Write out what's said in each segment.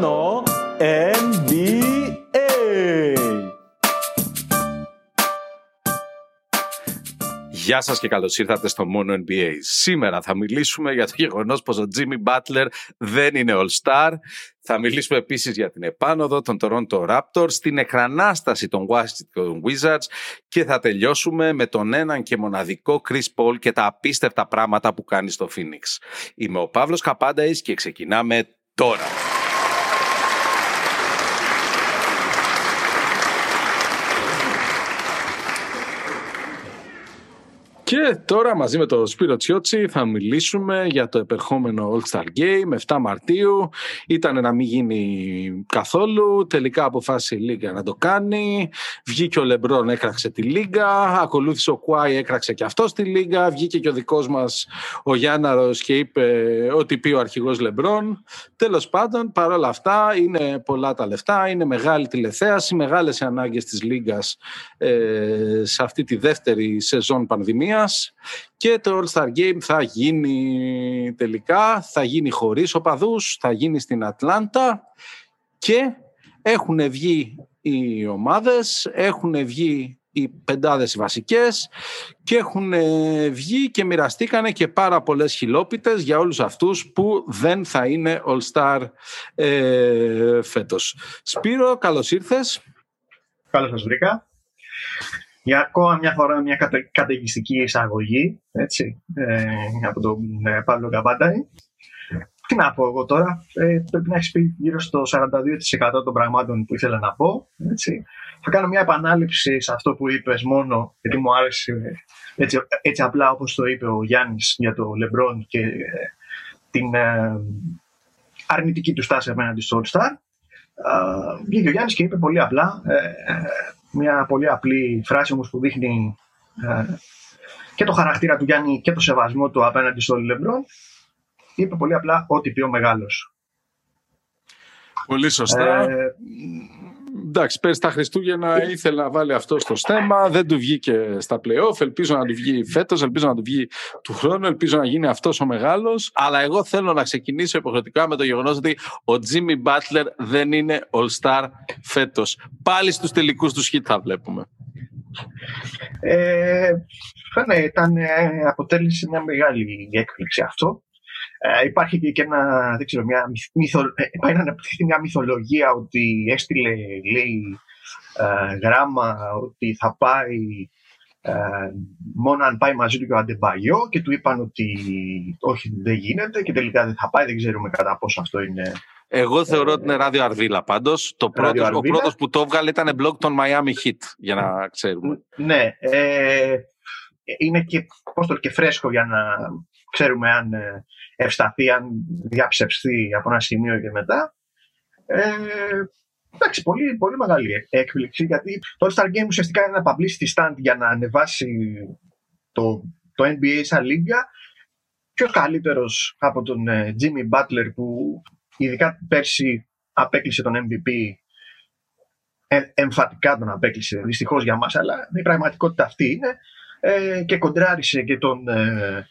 Μόνο NBA. Γεια σας και καλώς ήρθατε στο Μόνο NBA. Σήμερα θα μιλήσουμε για το γεγονός πως ο Jimmy Butler δεν είναι All-Star. Θα μιλήσουμε επίσης για την επάνωδο των Toronto Raptors, την εκρανάσταση των Washington Wizards και θα τελειώσουμε με τον έναν και μοναδικό Chris Paul και τα απίστευτα πράγματα που κάνει στο Phoenix. Είμαι ο Παύλος Καπάνταης και ξεκινάμε τώρα. Και τώρα μαζί με τον Σπύρο Τσιότσι θα μιλήσουμε για το επερχόμενο All-Star Game 7 Μαρτίου. Ήταν να μην γίνει καθόλου, τελικά αποφάσισε η Λίγκα να το κάνει. Βγήκε ο Λεμπρόν, έκραξε τη Λίγκα. Ακολούθησε ο Κουάι, έκραξε και αυτός τη Λίγκα. Βγήκε και ο δικός μας ο Γιάνναρος και είπε ότι πει ο αρχηγός Λεμπρόν. Τέλος πάντων, παρόλα αυτά, είναι πολλά τα λεφτά, είναι μεγάλη τηλεθέαση, μεγάλες οι ανάγκες της Λίγκας ε, σε αυτή τη δεύτερη σεζόν πανδημίας και το All-Star Game θα γίνει τελικά, θα γίνει χωρίς οπαδούς, θα γίνει στην Ατλάντα και έχουν βγει οι ομάδες, έχουν βγει οι πεντάδες οι βασικές και έχουν βγει και μοιραστήκανε και πάρα πολλές χιλόπιτες για όλους αυτούς που δεν θα είναι All-Star ε, φέτος. Σπύρο, καλώς ήρθες. Καλώς σας βρήκα για ακόμα μια φορά μια κατε, καταιγιστική εισαγωγή έτσι, ε, από τον ε, Παύλο Καβάνταη. Τι να πω εγώ τώρα, ε, πρέπει να έχεις πει γύρω στο 42% των πραγμάτων που ήθελα να πω. Έτσι. Θα κάνω μια επανάληψη σε αυτό που είπες μόνο, γιατί μου άρεσε έτσι, έτσι απλά όπως το είπε ο Γιάννης για το Λεμπρόν και ε, την ε, αρνητική του στάση απέναντι στο All Star. Βγήκε ο Γιάννης και είπε πολύ απλά μια πολύ απλή φράση όμως που δείχνει ε, και το χαρακτήρα του Γιάννη και το σεβασμό του απέναντι στο Λεμπρόν. Είπε πολύ απλά ό,τι πει ο μεγάλος. Πολύ σωστά. Ε, Εντάξει, πέρυσι τα Χριστούγεννα ήθελε να βάλει αυτό στο στέμα, δεν του βγήκε στα playoff. Ελπίζω να του βγει φέτος, ελπίζω να του βγει του χρόνου, ελπίζω να γίνει αυτός ο μεγάλος. Αλλά εγώ θέλω να ξεκινήσω υποχρεωτικά με το γεγονός ότι ο Jimmy Butler δεν είναι All-Star φέτος. Πάλι στους τελικούς του hit θα βλέπουμε. Ε, ναι, ήταν, ε, αποτέλεσε μια μεγάλη έκπληξη αυτό. Ε, υπάρχει και ένα, δεν ξέρω, μια, μυθο, ε, πάει να αναπτυχθεί μια μυθολογία ότι έστειλε, λέει, ε, γράμμα ότι θα πάει ε, μόνο αν πάει μαζί του και ο Αντεμπαγιό και του είπαν ότι όχι δεν γίνεται και τελικά δεν θα πάει, δεν ξέρουμε κατά πόσο αυτό είναι εγώ θεωρώ ότι είναι ράδιο Αρβίλα πάντως. Το πρώτος, ο πρώτος που το έβγαλε ήταν blog των Miami Heat, για να ξέρουμε. Ναι. Ε, είναι και, πώς το, και φρέσκο για να ξέρουμε αν ευσταθεί, αν διαψευστεί από ένα σημείο και μετά. Ε, εντάξει, πολύ, πολύ μεγάλη έκπληξη γιατί το All-Star Game ουσιαστικά είναι ένα publicity stand για να ανεβάσει το, το NBA σαν λίγα. Ποιος καλύτερος από τον ε, Jimmy Butler που ειδικά πέρσι απέκλεισε τον MVP ε, εμφατικά τον απέκλεισε δυστυχώς για μας αλλά η πραγματικότητα αυτή είναι ε, και κοντράρισε και τον ε,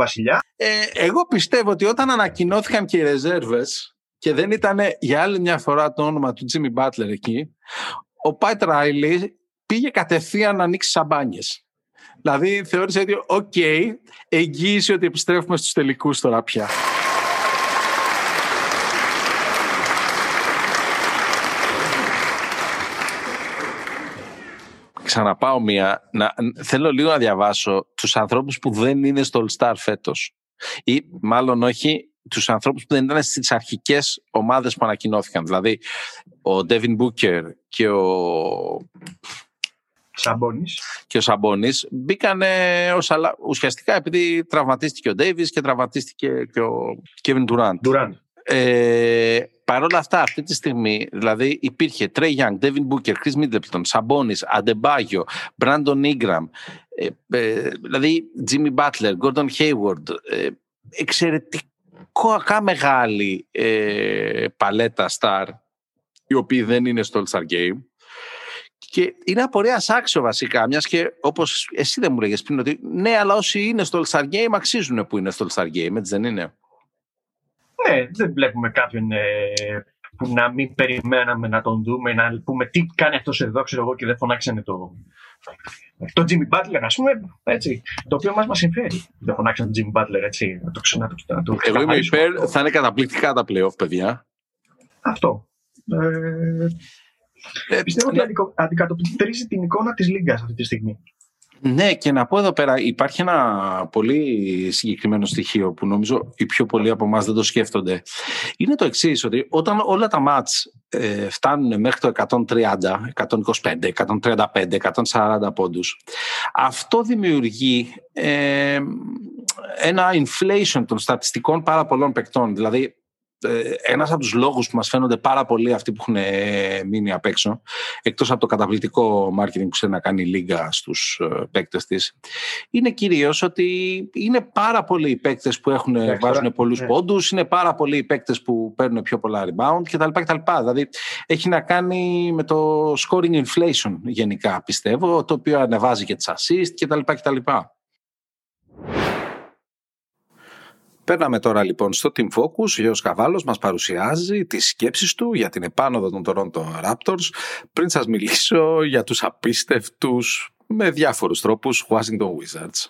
Βασιλιά. Ε, εγώ πιστεύω ότι όταν ανακοινώθηκαν και οι ρεζέρβες και δεν ήταν για άλλη μια φορά το όνομα του Τζίμι Μπάτλερ εκεί, ο Πατ Ράιλι πήγε κατευθείαν να ανοίξει σαμπάνιες. Δηλαδή θεώρησε ότι, οκ, okay, εγγυήσου ότι επιστρέφουμε στους τελικούς τώρα πια. Ξαναπάω μία. Να, θέλω λίγο να διαβάσω τους ανθρώπους που δεν είναι στο All Star φέτος. Ή μάλλον όχι τους ανθρώπους που δεν ήταν στις αρχικές ομάδες που ανακοινώθηκαν. Δηλαδή ο Devin Booker και ο... Σαμπόνις. Και ο Σαμπόνις μπήκαν ως αλα... ουσιαστικά επειδή τραυματίστηκε ο Ντέιβις και τραυματίστηκε και ο Kevin Durant. Durant. Ε, Παρ' όλα αυτά, αυτή τη στιγμή, δηλαδή υπήρχε Τρέι Young, Devin Booker, Chris Middleton, Sabonis, Adebayo, Brandon Ingram, ε, ε, δηλαδή Jimmy Butler, Gordon Hayward, ε, εξαιρετικά μεγάλη ε, παλέτα star, οι οποίοι δεν είναι στο All-Star Game. Και είναι απορία άξιο βασικά, μιας και όπως εσύ δεν μου λέγες πριν, ότι ναι, αλλά όσοι είναι στο All-Star Game αξίζουν που είναι στο All-Star Game, έτσι δεν είναι; Ναι, δεν βλέπουμε κάποιον ε, που να μην περιμέναμε να τον δούμε, να πούμε τι κάνει αυτός εδώ, ξέρω εγώ, και δεν φωνάξανε το, το Jimmy Butler, ας πούμε, έτσι, το οποίο μα μας συμφέρει. Δεν φωνάξανε τον Jimmy Butler, έτσι, να το, να το, να το Εγώ είμαι υπέρ, θα είναι καταπληκτικά τα playoff, παιδιά. Αυτό. Ε, ε, πιστεύω ότι ναι. αντικατοπτρίζει την εικόνα της Λίγκας αυτή τη στιγμή. Ναι, και να πω εδώ πέρα, υπάρχει ένα πολύ συγκεκριμένο στοιχείο που νομίζω οι πιο πολλοί από εμάς δεν το σκέφτονται. Είναι το εξής, ότι όταν όλα τα μάτς ε, φτάνουν μέχρι το 130, 125, 135, 140 πόντους, αυτό δημιουργεί ε, ένα inflation των στατιστικών πάρα πολλών παικτών. Δηλαδή, ε, ένας από τους λόγους που μας φαίνονται πάρα πολύ αυτοί που έχουν ε, μείνει απ' έξω εκτός από το καταβλητικό marketing που ξέρει να κάνει η Λίγκα στους ε, παίκτες της είναι κυρίως ότι είναι πάρα πολλοί οι παίκτες που έχουν, yeah, βάζουν πολλούς yeah. πόντους είναι πάρα πολλοί οι παίκτες που παίρνουν πιο πολλά rebound κτλ. κτλ. Δηλαδή έχει να κάνει με το scoring inflation γενικά πιστεύω το οποίο ανεβάζει και τις assist κτλ. κτλ. Παίρναμε τώρα λοιπόν στο Team Focus. Ο Γιώργος Καβάλος μας παρουσιάζει τις σκέψεις του για την επάνωδο των Toronto Raptors πριν σας μιλήσω για τους απίστευτους με διάφορους τρόπους Washington Wizards.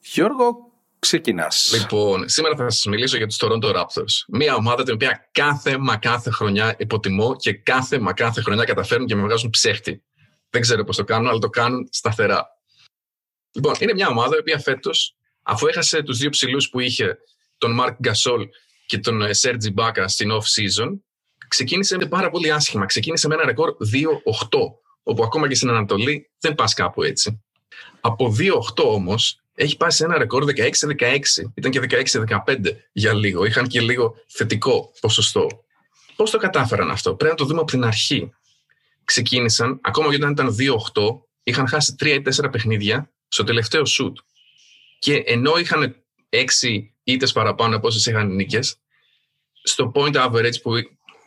Γιώργο, ξεκινάς. Λοιπόν, σήμερα θα σας μιλήσω για τους Toronto Raptors. Μια ομάδα την οποία κάθε μα κάθε χρονιά υποτιμώ και κάθε μα κάθε χρονιά καταφέρνουν και με βγάζουν ψέχτη. Δεν ξέρω πώς το κάνουν, αλλά το κάνουν σταθερά. Λοιπόν, είναι μια ομάδα η οποία φέτος αφού έχασε τους δύο ψηλούς που είχε, τον Μαρκ Γκασόλ και τον Σέρτζι Μπάκα στην off-season, ξεκίνησε πάρα πολύ άσχημα. Ξεκίνησε με ένα ρεκόρ 2-8, όπου ακόμα και στην Ανατολή δεν πας κάπου έτσι. Από 2-8 όμως, έχει πάει σε ένα ρεκόρ 16-16. Ήταν και 16-15 για λίγο. Είχαν και λίγο θετικό ποσοστό. Πώς το κατάφεραν αυτό; Πρέπει να το δούμε από την αρχή. Ξεκίνησαν, ακόμα και όταν ήταν 2-8, είχαν χάσει 3 4 παιχνίδια στο τελευταίο σουτ. Και ενώ είχαν έξι ήττες παραπάνω από όσες είχαν νίκες, στο point average που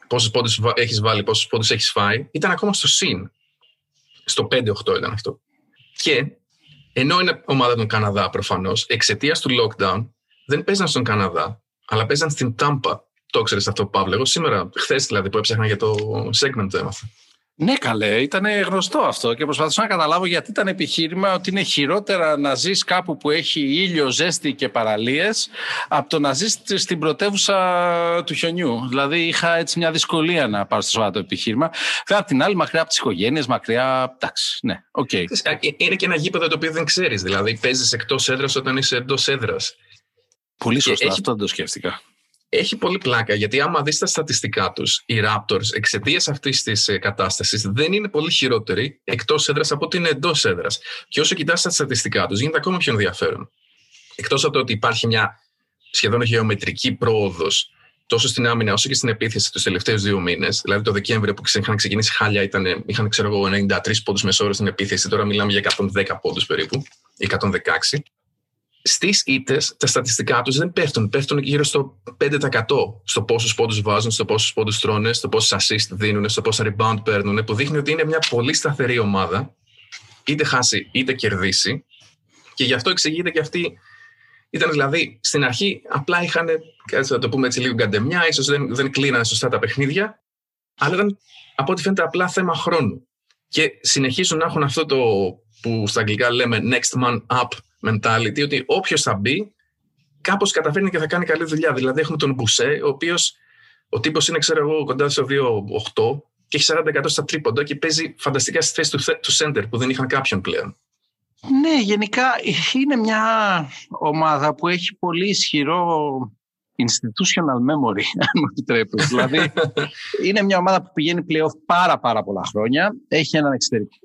πόσου πόντους έχεις βάλει, πόσους πόντους έχεις φάει, ήταν ακόμα στο συν. Στο 5-8 ήταν αυτό. Και ενώ είναι ομάδα του Καναδά προφανώς, εξαιτίας του lockdown δεν παίζαν στον Καναδά, αλλά παίζαν στην Τάμπα. Το ξέρεις αυτό, Παύλο. σήμερα, χθες δηλαδή που έψαχνα για το segment το έμαθα. Ναι, καλέ, ήταν γνωστό αυτό και προσπαθούσα να καταλάβω γιατί ήταν επιχείρημα ότι είναι χειρότερα να ζεις κάπου που έχει ήλιο, ζέστη και παραλίες από το να ζεις στην πρωτεύουσα του χιονιού. Δηλαδή, είχα έτσι μια δυσκολία να πάρω στο σοβαρό το επιχείρημα. Βέβαια, απ' την άλλη, μακριά από τις οικογένειες, μακριά. Εντάξει, ναι, οκ. Okay. Ε, είναι και ένα γήπεδο το οποίο δεν ξέρεις. Δηλαδή, παίζεις εκτός έδρας όταν είσαι εντός έδρας. Πολύ σωστά, έχει... αυτό δεν το σκέφτηκα έχει πολύ πλάκα γιατί άμα δεις τα στατιστικά τους, οι Raptors εξαιτίας αυτής της ε, κατάστασης δεν είναι πολύ χειρότεροι εκτός έδρας από ότι είναι εντός έδρας. Και όσο κοιτάς τα στατιστικά τους γίνεται ακόμα πιο ενδιαφέρον. Εκτός από το ότι υπάρχει μια σχεδόν γεωμετρική πρόοδος τόσο στην άμυνα όσο και στην επίθεση τους τελευταίους δύο μήνες. Δηλαδή το Δεκέμβριο που είχαν ξεκινήσει χάλια ήταν, είχαν ξέρω εγώ 93 πόντους μεσόωρο στην επίθεση, τώρα μιλάμε για 110 πόντους περίπου, ή 116 στις ήττες τα στατιστικά τους δεν πέφτουν. Πέφτουν γύρω στο 5% στο πόσους πόντους βάζουν, στο πόσους πόντους τρώνε, στο πόσους assist δίνουν, στο πόσα rebound παίρνουν, που δείχνει ότι είναι μια πολύ σταθερή ομάδα, είτε χάσει είτε κερδίσει. Και γι' αυτό εξηγείται και αυτή. Ήταν δηλαδή στην αρχή απλά είχαν, θα το πούμε έτσι λίγο γκαντεμιά, ίσως δεν, δεν κλείνανε σωστά τα παιχνίδια, αλλά ήταν από ό,τι φαίνεται απλά θέμα χρόνου. Και συνεχίζουν να έχουν αυτό το που στα αγγλικά λέμε next man up mentality, ότι όποιος θα μπει, κάπως καταφέρνει και θα κάνει καλή δουλειά. Δηλαδή, έχουμε τον Μπουσέ, ο οποίος ο τύπος είναι, ξέρω εγώ, κοντά στο 2-8 και έχει 40% στα τρίποντα και παίζει φανταστικά στη θέση του, του center που δεν είχαν κάποιον πλέον. Ναι, γενικά είναι μια ομάδα που έχει πολύ ισχυρό institutional memory, αν μου επιτρέπεις. δηλαδή, είναι μια ομάδα που πηγαίνει πλέον πάρα πάρα πολλά χρόνια. Έχει έναν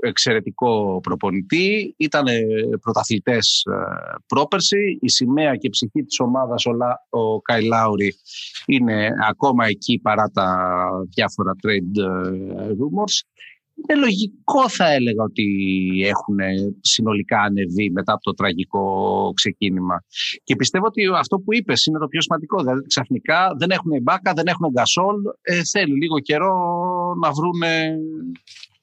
εξαιρετικό προπονητή. Ήταν πρωταθλητές ε, πρόπερση. Η σημαία και η ψυχή της ομάδας, ο Κάι Λάουρι, είναι ακόμα εκεί παρά τα διάφορα trade ε, rumors είναι λογικό θα έλεγα ότι έχουν συνολικά ανεβεί μετά από το τραγικό ξεκίνημα. Και πιστεύω ότι αυτό που είπες είναι το πιο σημαντικό. Δηλαδή ξαφνικά δεν έχουν μπάκα, δεν έχουν γκασόλ. Ε, θέλει λίγο καιρό να βρούνε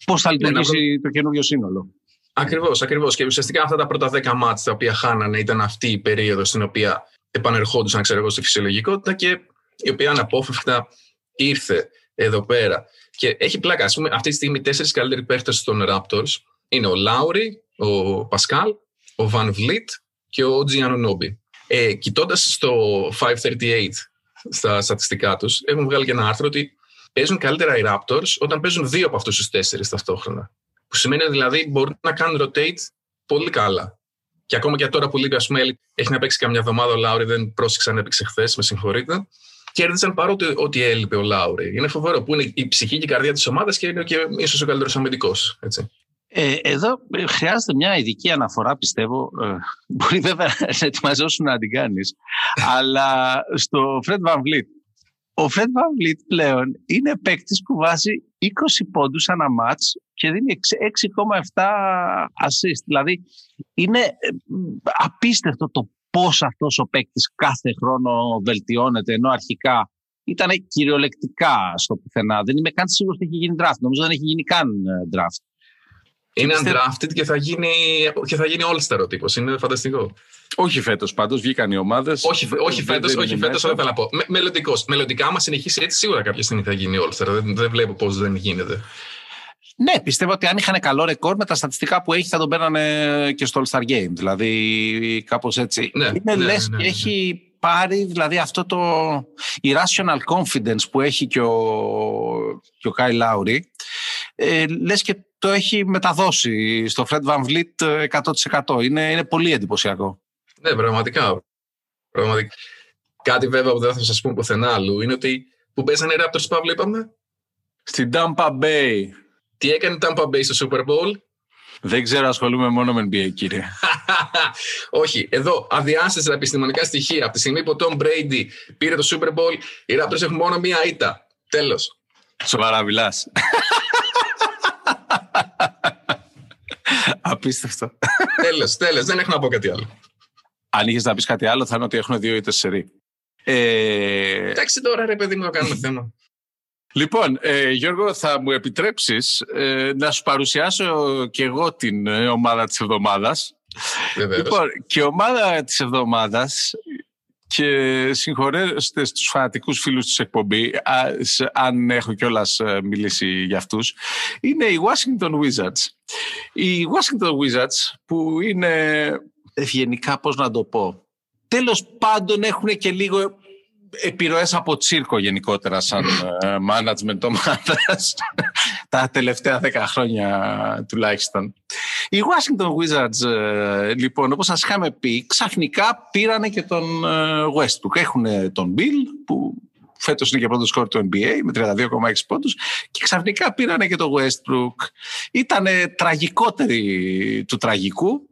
πώς θα ναι, λειτουργήσει το καινούριο σύνολο. Ακριβώς, ακριβώς. Και ουσιαστικά αυτά τα πρώτα δέκα μάτια τα οποία χάνανε ήταν αυτή η περίοδος στην οποία επανερχόντουσαν ξέρω εγώ, στη φυσιολογικότητα και η οποία αναπόφευκτα ήρθε εδώ πέρα. Και έχει πλάκα. Ας πούμε, αυτή τη στιγμή οι τέσσερις καλύτεροι παίχτες των Raptors είναι ο Λάουρι, ο Πασκάλ, ο Βαν Βλίτ και ο Τζιανονόμπι. Ε, Κοιτώντας στο 538 στα στατιστικά τους, έχουν βγάλει και ένα άρθρο ότι παίζουν καλύτερα οι Raptors όταν παίζουν δύο από αυτούς τους τέσσερις ταυτόχρονα. Που σημαίνει δηλαδή μπορούν να κάνουν rotate πολύ καλά. Και ακόμα και τώρα που λίγο, ας πούμε, έχει να παίξει καμιά εβδομάδα ο Λάουρι, δεν πρόσεξε αν έπαιξε χθες, με συγχωρείτε. Κέρδισαν παρότι ότι έλειπε ο Λάουρι. Είναι φοβερό που είναι η ψυχή και η καρδιά της ομάδας και είναι και ίσως ο καλύτερος αμυντικός. Ε, εδώ ε, χρειάζεται μια ειδική αναφορά, πιστεύω. Ε, μπορεί βέβαια να ετοιμαζόσουν να την κάνεις. αλλά στο Fred Van Vliet. Ο Fred Van Vliet πλέον είναι παίκτης που βάζει 20 πόντους ανά μάτς και δίνει 6,7 assist. Δηλαδή είναι ε, απίστευτο το πώς αυτός ο παίκτης κάθε χρόνο βελτιώνεται ενώ αρχικά ήταν κυριολεκτικά στο πουθενά. Δεν είμαι καν σίγουρος ότι έχει γίνει draft. Νομίζω δεν έχει γίνει καν ε, draft. Είναι undrafted και θα γίνει, και θα γίνει all-star ο τύπος. Είναι φανταστικό. Όχι φέτος πάντως, βγήκαν οι ομάδες. Όχι, όχι φέτος, όχι φέτος, δεν θέλω να πω. Μελλοντικός. Μελλοντικά, άμα συνεχίσει έτσι, σίγουρα κάποια στιγμή θα γίνει all-star. Δεν, δεν βλέπω πώς δεν γίνεται. Ναι, πιστεύω ότι αν είχαν καλό ρεκόρ με τα στατιστικά που έχει θα τον παίρνανε και στο All-Star Game. Δηλαδή, κάπως έτσι. Ναι, Είναι ναι, λες ναι, και ναι. έχει πάρει δηλαδή αυτό το irrational confidence που έχει και ο, και ο Kyle Lowry ε, λες και το έχει μεταδώσει στο Fred Van Vliet 100%. Είναι, είναι πολύ εντυπωσιακό. Ναι, πραγματικά. πραγματικά. Κάτι βέβαια που δεν θα σας πούμε πουθενά άλλου είναι ότι που παίζανε οι Raptors, Παύλο, είπαμε; Στην Tampa Bay. Τι έκανε η Tampa Bay στο Super Bowl; Δεν ξέρω, ασχολούμαι μόνο με NBA, κύριε. Όχι, εδώ αδιάστατα επιστημονικά στοιχεία. Από τη στιγμή που ο Tom Brady πήρε το Super Bowl, οι Raptors έχουν μόνο μία ήττα. Τέλος. Σοβαρά μιλάς. Απίστευτο. Τέλος, τέλος. Δεν έχω να πω κάτι άλλο. Αν είχες να πεις κάτι άλλο, θα είναι ότι έχουν δύο ήττες σε ε... Εντάξει τώρα, ρε παιδί μου, να κάνουμε θέμα. Λοιπόν, ε, Γιώργο, θα μου επιτρέψεις ε, να σου παρουσιάσω και εγώ την ε, ομάδα της εβδομάδας. Λοιπόν, και η ομάδα της εβδομάδας και συγχωρέστε στους φανατικούς φίλους της εκπομπή αν έχω κιόλας ε, μιλήσει για αυτούς είναι οι Washington Wizards οι Washington Wizards που είναι ευγενικά πώς να το πω τέλος πάντων έχουν και λίγο επιρροές από τσίρκο γενικότερα σαν ε, management ομάδας τα τελευταία δέκα χρόνια τουλάχιστον. Οι Washington Wizards ε, λοιπόν όπως σας είχαμε πει ξαφνικά πήρανε και τον ε, Westbrook. Έχουν τον Bill που φέτος είναι και πρώτος σκόρ του NBA με 32,6 πόντους και ξαφνικά πήρανε και τον Westbrook. Ήταν τραγικότεροι του τραγικού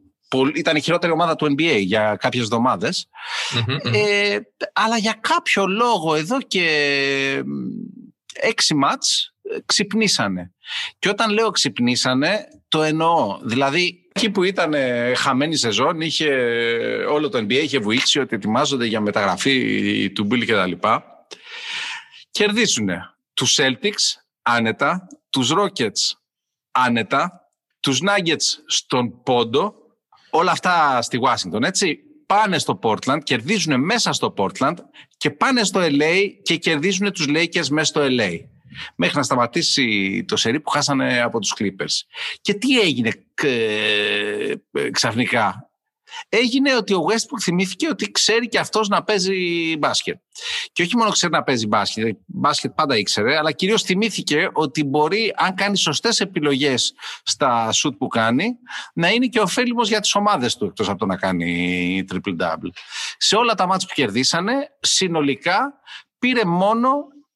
ήταν η χειρότερη ομάδα του NBA για κάποιες Ε, αλλά για κάποιο λόγο εδώ και έξι μάτς ε, ξυπνήσανε. Και όταν λέω ξυπνήσανε, το εννοώ. Δηλαδή, εκεί που ήταν ε, χαμένη σεζόν, είχε, όλο το NBA είχε βοήθηση ότι ετοιμάζονται για μεταγραφή του Bill και τα λοιπά. Κερδίσουνε τους Celtics άνετα, τους Rockets άνετα, τους Nuggets στον πόντο όλα αυτά στη Washington, έτσι. Πάνε στο Portland, κερδίζουν μέσα στο Portland και πάνε στο LA και κερδίζουν τους Lakers μέσα στο LA. Μέχρι να σταματήσει το σερί που χάσανε από τους Clippers. Και τι έγινε ε, ξαφνικά; Έγινε ότι ο Westbrook θυμήθηκε ότι ξέρει και αυτός να παίζει μπάσκετ. Και όχι μόνο ξέρει να παίζει μπάσκετ, μπάσκετ πάντα ήξερε, αλλά κυρίως θυμήθηκε ότι μπορεί, αν κάνει σωστές επιλογές στα σουτ που κάνει, να είναι και ωφέλιμος για τις ομάδες του, εκτός από το να κάνει triple-double. Σε όλα τα μάτια που κερδίσανε, συνολικά πήρε μόνο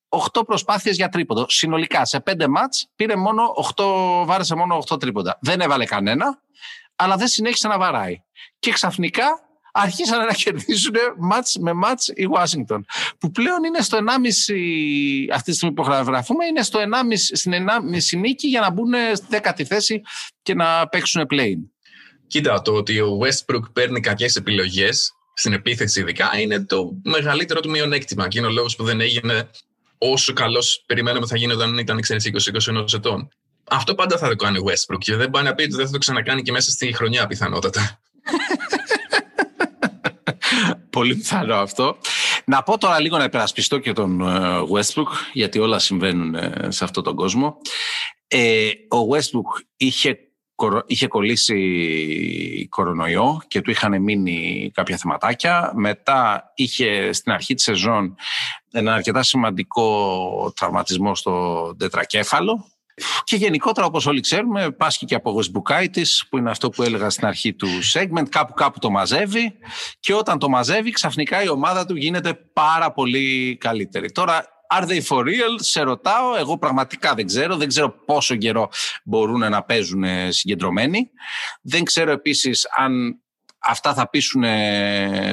8 προσπάθειες για τρίποντο. Συνολικά σε 5 μάτς πήρε μόνο 8, βάρεσε μόνο 8 τρίποντα. Δεν έβαλε κανένα, αλλά δεν συνέχισε να βαράει και ξαφνικά αρχίσαν να κερδίσουν μάτς με μάτς η Washington που πλέον είναι στο 1,5 αυτή τη στιγμή που γραφούμε είναι στο 1,5, στην 1,5 νίκη για να μπουν στη δέκατη θέση και να παίξουν play. Κοίτα, το ότι ο Westbrook παίρνει κακές επιλογές στην επίθεση ειδικά είναι το μεγαλύτερο του μειονέκτημα και είναι ο λόγος που δεν έγινε όσο καλός περιμέναμε θα γίνει όταν ήταν 20-21 ετών. Αυτό πάντα θα το κάνει ο Westbrook και δεν πάει να πει ότι δεν θα το ξανακάνει και μέσα στη χρονιά πιθανότατα. Πολύ πιθανό αυτό. Να πω τώρα λίγο να υπερασπιστώ και τον ε, Westbrook, γιατί όλα συμβαίνουν ε, σε αυτόν τον κόσμο. Ε, ο Westbrook είχε, είχε κολλήσει κορονοϊό και του είχαν μείνει κάποια θεματάκια. Μετά είχε στην αρχή της σεζόν ένα αρκετά σημαντικό τραυματισμό στο τετρακέφαλο και γενικότερα, όπως όλοι ξέρουμε, πάσχει και από γοσμπουκάιτης, που είναι αυτό που έλεγα στην αρχή του segment, κάπου κάπου το μαζεύει και όταν το μαζεύει ξαφνικά η ομάδα του γίνεται πάρα πολύ καλύτερη. Τώρα, are they for real, σε ρωτάω, εγώ πραγματικά δεν ξέρω, δεν ξέρω πόσο καιρό μπορούν να παίζουν συγκεντρωμένοι. Δεν ξέρω επίσης αν αυτά θα πείσουν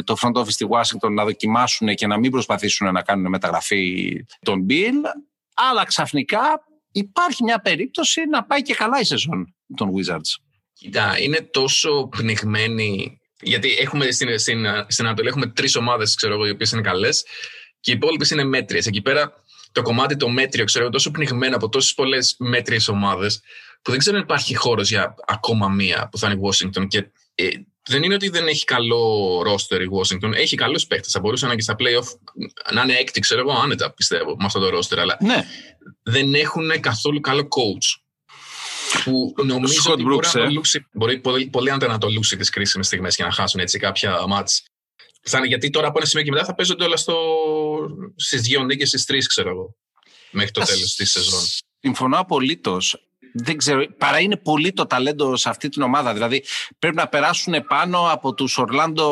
το front office στη Washington να δοκιμάσουν και να μην προσπαθήσουν να κάνουν μεταγραφή των Bill, αλλά ξαφνικά υπάρχει μια περίπτωση να πάει και καλά η σεζόν των Wizards. Κοίτα, είναι τόσο πνιγμένοι. Γιατί έχουμε στην, στην, στην Ανατολή έχουμε τρεις ομάδες, ξέρω εγώ, οι οποίες είναι καλές και οι υπόλοιπες είναι μέτριες. Εκεί πέρα το κομμάτι το μέτριο, ξέρω εγώ, τόσο πνιγμένο από τόσες πολλές μέτριες ομάδες, που δεν ξέρω αν υπάρχει χώρος για ακόμα μία που θα είναι η Washington. Και ε, δεν είναι ότι δεν έχει καλό ρόστερ η Washington. Έχει καλούς παίχτε. Θα μπορούσε να και στα playoff να είναι έκτη, ξέρω εγώ, άνετα πιστεύω με αυτό το ρόστερ. Αλλά ναι. δεν έχουν καθόλου καλό coach. Που νομίζω ότι μπορεί, να ε. λούσει, μπορεί πολύ, πολύ να το λούσει τις κρίσιμες στιγμές και να χάσουν έτσι κάποια μάτς. Θα γιατί τώρα από ένα σημείο και μετά θα παίζονται όλα στο... στις δύο νίκες, στις τρεις, ξέρω εγώ. Μέχρι το τέλος της σεζόν. Συμφωνώ απολύτως δεν ξέρω, παρά είναι πολύ το ταλέντο σε αυτή την ομάδα. Δηλαδή πρέπει να περάσουν πάνω από τους Orlando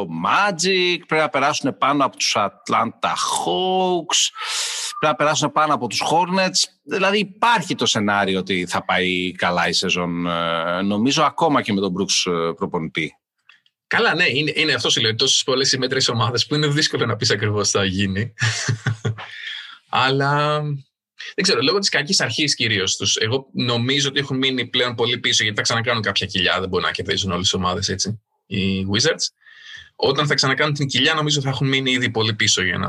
Magic, πρέπει να περάσουν πάνω από τους Atlanta Hawks, πρέπει να περάσουν πάνω από τους Hornets. Δηλαδή υπάρχει το σενάριο ότι θα πάει καλά η σεζόν, ε, νομίζω ακόμα και με τον Brooks ε, προπονητή. Καλά, ναι, είναι, είναι αυτό σου λέω. Τόσες πολλές συμμετρίες ομάδες που είναι δύσκολο να πεις ακριβώς τι θα γίνει. Αλλά δεν ξέρω, λόγω της κακής αρχής κυρίως τους. Εγώ νομίζω ότι έχουν μείνει πλέον πολύ πίσω γιατί θα ξανακάνουν κάποια κοιλιά. Δεν μπορεί να κερδίζουν όλες τις ομάδες έτσι. Οι Wizards. Όταν θα ξανακάνουν την κοιλιά, νομίζω θα έχουν μείνει ήδη πολύ πίσω για να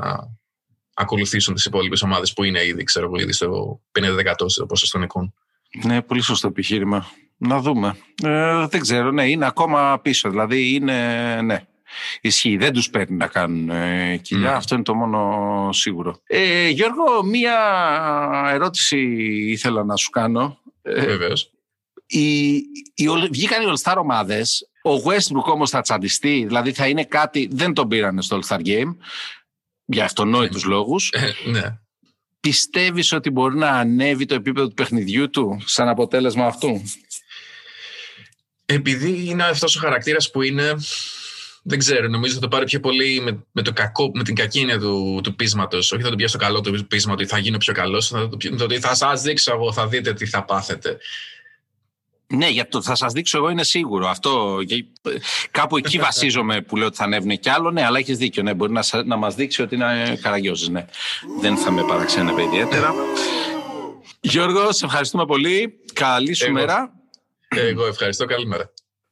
ακολουθήσουν τις υπόλοιπες ομάδες που είναι ήδη, ξέρω εγώ, ήδη στο 50% στο ποσοστό νικών. Ναι, πολύ σωστό επιχείρημα. Να δούμε. Ε, δεν ξέρω, ναι, είναι ακόμα πίσω. Δηλαδή είναι, ναι, Ισχύει, δεν τους παίρνει να κάνουν ε, κοιλιά, mm. αυτό είναι το μόνο σίγουρο. Ε, Γιώργο, μία ερώτηση ήθελα να σου κάνω. Ε, Βεβαίως. Οι, οι, βγήκαν οι All-Star ομάδες, ο Westbrook όμως θα τσαντιστεί, δηλαδή θα είναι κάτι, δεν τον πήρανε στο All-Star Game, για αυτονόητους λόγους. Ε, ναι. Πιστεύεις ότι μπορεί να ανέβει το επίπεδο του παιχνιδιού του σαν αποτέλεσμα αυτού; Επειδή είναι αυτός ο χαρακτήρας που είναι δεν ξέρω, νομίζω θα το πάρει πιο πολύ με, με, το κακό, με την κακή έννοια του, του πείσματος. Όχι θα το πιάσει το καλό του πείσμα ότι θα γίνω πιο καλός, θα το, το ότι θα σας δείξω εγώ, θα δείτε τι θα πάθετε. Ναι, για το θα σας δείξω εγώ είναι σίγουρο. Αυτό, κάπου εκεί βασίζομαι που λέω ότι θα ανέβουν κι άλλο. Ναι, αλλά έχεις δίκιο. Ναι, μπορεί να, να μας δείξει ότι είναι καραγκιόζης. Ναι. Δεν θα με παραξένευε ιδιαίτερα. Γιώργος, σε ευχαριστούμε πολύ. Καλή σου μέρα. Εγώ ευχαριστώ. Καλημέρα.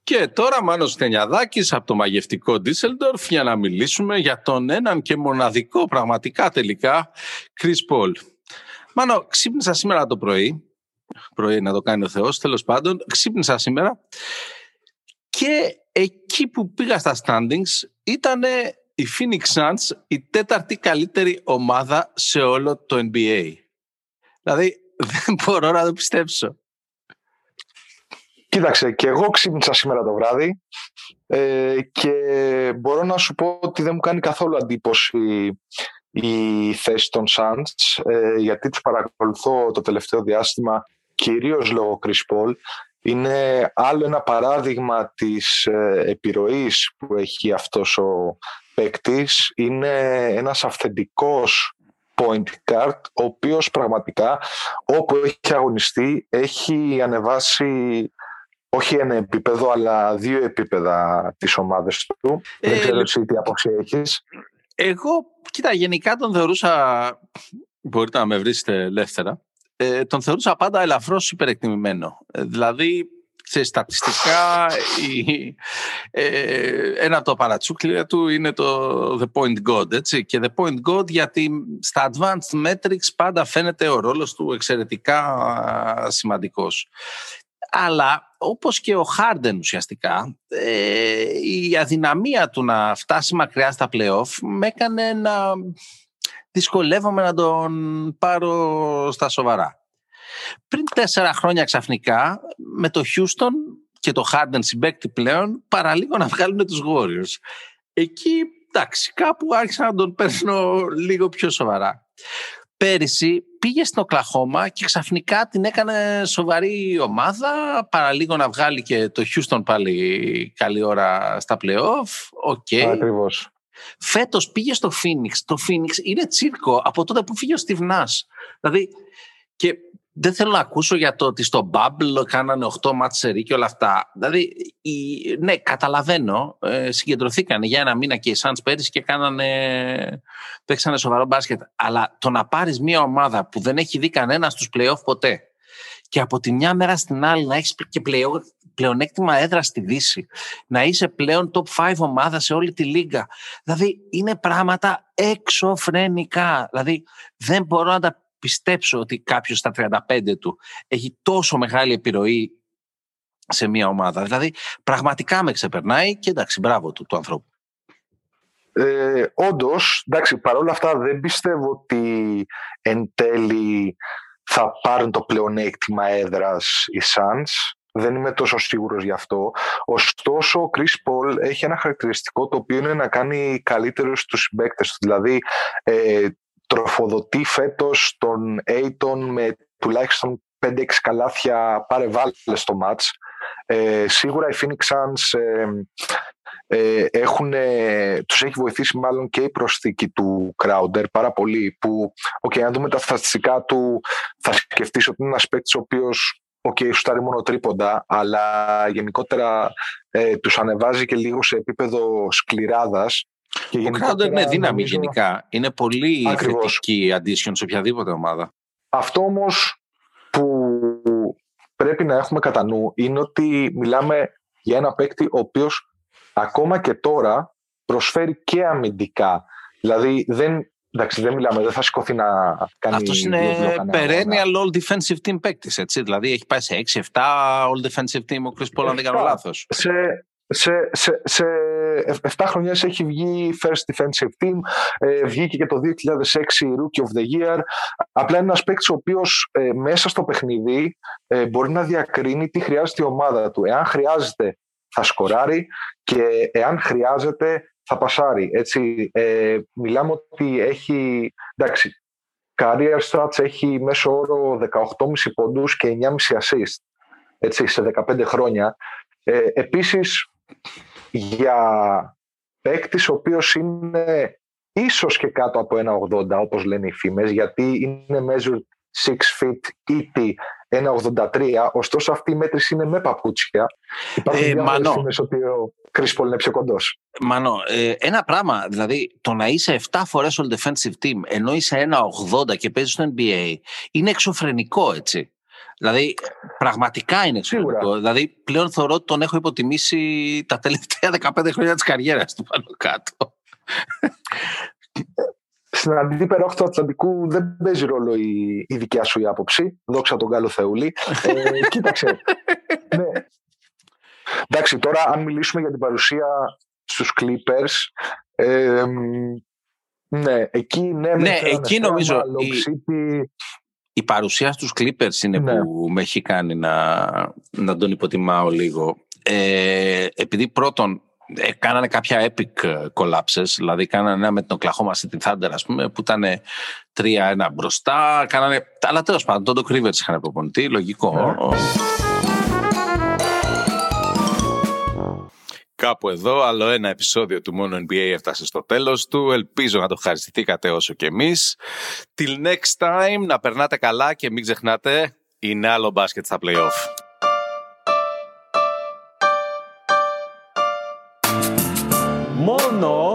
Και τώρα Μάνος Στενιαδάκης από το μαγευτικό Ντίσελντορφ για να μιλήσουμε για τον έναν και μοναδικό πραγματικά τελικά Chris Paul. Μάνο, ξύπνησα σήμερα το πρωί, πρωί να το κάνει ο Θεός, τέλος πάντων, ξύπνησα σήμερα και εκεί που πήγα στα standings ήταν η Phoenix Suns η τέταρτη καλύτερη ομάδα σε όλο το NBA. Δηλαδή δεν μπορώ να το πιστέψω. Κοίταξε, και εγώ ξύπνησα σήμερα το βράδυ ε, και μπορώ να σου πω ότι δεν μου κάνει καθόλου αντίποση η θέση των Suns ε, γιατί τους παρακολουθώ το τελευταίο διάστημα κυρίως λόγω Chris Paul. Είναι άλλο ένα παράδειγμα της ε, επιρροής που έχει αυτός ο παίκτης. Είναι ένας αυθεντικός point guard ο οποίος πραγματικά όπου έχει αγωνιστεί έχει ανεβάσει όχι ένα επίπεδο, αλλά δύο επίπεδα τις ομάδες του. Ε, Δεν ξέρω εσύ τι άποψη έχεις. Εγώ, κοίτα, γενικά τον θεωρούσα, μπορείτε να με βρίσετε ελεύθερα, ε, τον θεωρούσα πάντα ελαφρώς υπερεκτιμημένο. Ε, δηλαδή, σε στατιστικά, η, ε, ένα από τα παρατσούκλια του είναι το The Point God, έτσι. Και The Point God γιατί στα Advanced Metrics πάντα φαίνεται ο ρόλος του εξαιρετικά σημαντικός. Αλλά όπως και ο Χάρντεν ουσιαστικά, ε, η αδυναμία του να φτάσει μακριά στα play-off με έκανε να δυσκολεύομαι να τον πάρω στα σοβαρά. Πριν τέσσερα χρόνια ξαφνικά, με το Houston και το Harden συμπέκτη πλέον, παραλίγο να βγάλουν τους Warriors. Εκεί, εντάξει, κάπου άρχισα να τον παίρνω λίγο πιο σοβαρά. Πέρυσι πήγε στην Οκλαχώμα και ξαφνικά την έκανε σοβαρή ομάδα, παραλίγο να βγάλει και το Houston πάλι καλή ώρα στα play-off. Okay. Ακριβώς. Φέτος πήγε στο Phoenix. Το Phoenix είναι τσίρκο από τότε που φύγει ο Steve Δηλαδή, και δεν θέλω να ακούσω για το ότι στο Bubble κάνανε 8 μάτς και όλα αυτά. Δηλαδή, η, ναι, καταλαβαίνω, ε, συγκεντρωθήκαν για ένα μήνα και οι Suns πέρυσι και κάνανε, παίξανε σοβαρό μπάσκετ. Αλλά το να πάρεις μια ομάδα που δεν έχει δει κανένα στους playoff ποτέ και από τη μια μέρα στην άλλη να έχεις και πλέον, πλεονέκτημα έδρα στη Δύση, να είσαι πλέον top 5 ομάδα σε όλη τη λίγα. Δηλαδή, είναι πράγματα εξωφρενικά. Δηλαδή, δεν μπορώ να τα πιστέψω ότι κάποιος στα 35 του έχει τόσο μεγάλη επιρροή σε μια ομάδα. Δηλαδή, πραγματικά με ξεπερνάει και εντάξει, μπράβο του, του ανθρώπου. Ε, Όντως, εντάξει, παρόλα αυτά δεν πιστεύω ότι εν τέλει θα πάρουν το πλεονέκτημα έδρας οι Suns. Δεν είμαι τόσο σίγουρος γι' αυτό. Ωστόσο, ο Chris Paul έχει ένα χαρακτηριστικό το οποίο είναι να κάνει καλύτερους τους συμπαίκτες του. Δηλαδή, ε, τροφοδοτεί φέτος τον Aiton με τουλάχιστον 5-6 καλάθια πάρε βάλε στο μάτς. Ε, σίγουρα οι Phoenix Suns ε, ε, έχουν, τους έχει βοηθήσει μάλλον και η προσθήκη του Crowder πάρα πολύ που, okay, αν δούμε τα στατιστικά του θα σκεφτείς ότι είναι ένας παίκτης ο οποίος okay, σουτάρει μόνο τρίποντα αλλά γενικότερα ε, τους ανεβάζει και λίγο σε επίπεδο σκληράδας και ο Crowder είναι δύναμη νομίζω... γενικά. Είναι πολύ Ακριβώς. θετική addition σε οποιαδήποτε ομάδα. Αυτό όμως που πρέπει να έχουμε κατά νου είναι ότι μιλάμε για ένα παίκτη ο οποίος ακόμα και τώρα προσφέρει και αμυντικά. Δηλαδή δεν, εντάξει, δεν μιλάμε, δεν θα σηκωθεί να κάνει. Αυτός είναι perennial all defensive team παίκτης. Δηλαδή έχει πάει σε 6-7 all defensive team ο Chris Paul, αν δεν κάνω λάθος. Σε, σε, σε, σε 7 χρονιά έχει βγει First Defensive Team, ε, βγήκε και το 2006 Rookie of the Year. Απλά είναι ένας παίκτης ο οποίος ε, μέσα στο παιχνίδι ε, μπορεί να διακρίνει τι χρειάζεται η ομάδα του. Εάν χρειάζεται θα σκοράρει και εάν χρειάζεται θα πασάρει. Έτσι, ε, μιλάμε ότι έχει, εντάξει, career stats έχει μέσω όρο 18,5 πόντους και 9,5 assist έτσι, σε 15 χρόνια. Ε, επίσης, για παίκτης ο οποίος είναι ίσως και κάτω από ένα 80 όπως λένε οι φήμες γιατί είναι measured 6 feet ET 1,83 ωστόσο αυτή η μέτρηση είναι με παπούτσια. Υπάρχουν ε, μανώ. φήμες ότι ο Κρίσπολ είναι πιο κοντός. Μανώ, ε, ένα πράγμα δηλαδή το να είσαι 7 φορές all defensive team ενώ είσαι 1,80 και παίζεις στο NBA είναι εξωφρενικό έτσι Δηλαδή, πραγματικά είναι εξαιρετικό. Δηλαδή, πλέον θεωρώ ότι τον έχω υποτιμήσει τα τελευταία 15 χρόνια της καριέρας του πάνω κάτω. Στην αντίπερα όχθη του Ατλαντικού δεν παίζει ρόλο η, η δικιά σου η άποψη. Δόξα τον Κάλο Θεούλη. Ε, κοίταξε. ναι. Εντάξει, τώρα αν μιλήσουμε για την παρουσία στους Clippers, ε, ναι, εκεί ναι, ναι εκεί νομίζω η, η παρουσία στους Clippers είναι ναι. που με έχει κάνει να, να τον υποτιμάω λίγο. Ε, επειδή πρώτον ε, κάνανε κάποια epic collapses, δηλαδή κάνανε ένα με την Oklahoma City Thunder, ας πούμε, που ήταν 3-1 μπροστά, κάνανε, αλλά τέλος πάντων, τον Doc Rivers είχαν προπονητή, λογικό. Ναι. Κάπου εδώ άλλο ένα επεισόδιο του Μόνο NBA έφτασε στο τέλος του. Ελπίζω να το ευχαριστηθήκατε όσο και εμείς. Till next time, να περνάτε καλά και μην ξεχνάτε, είναι άλλο μπάσκετ στα play-off. Μόνο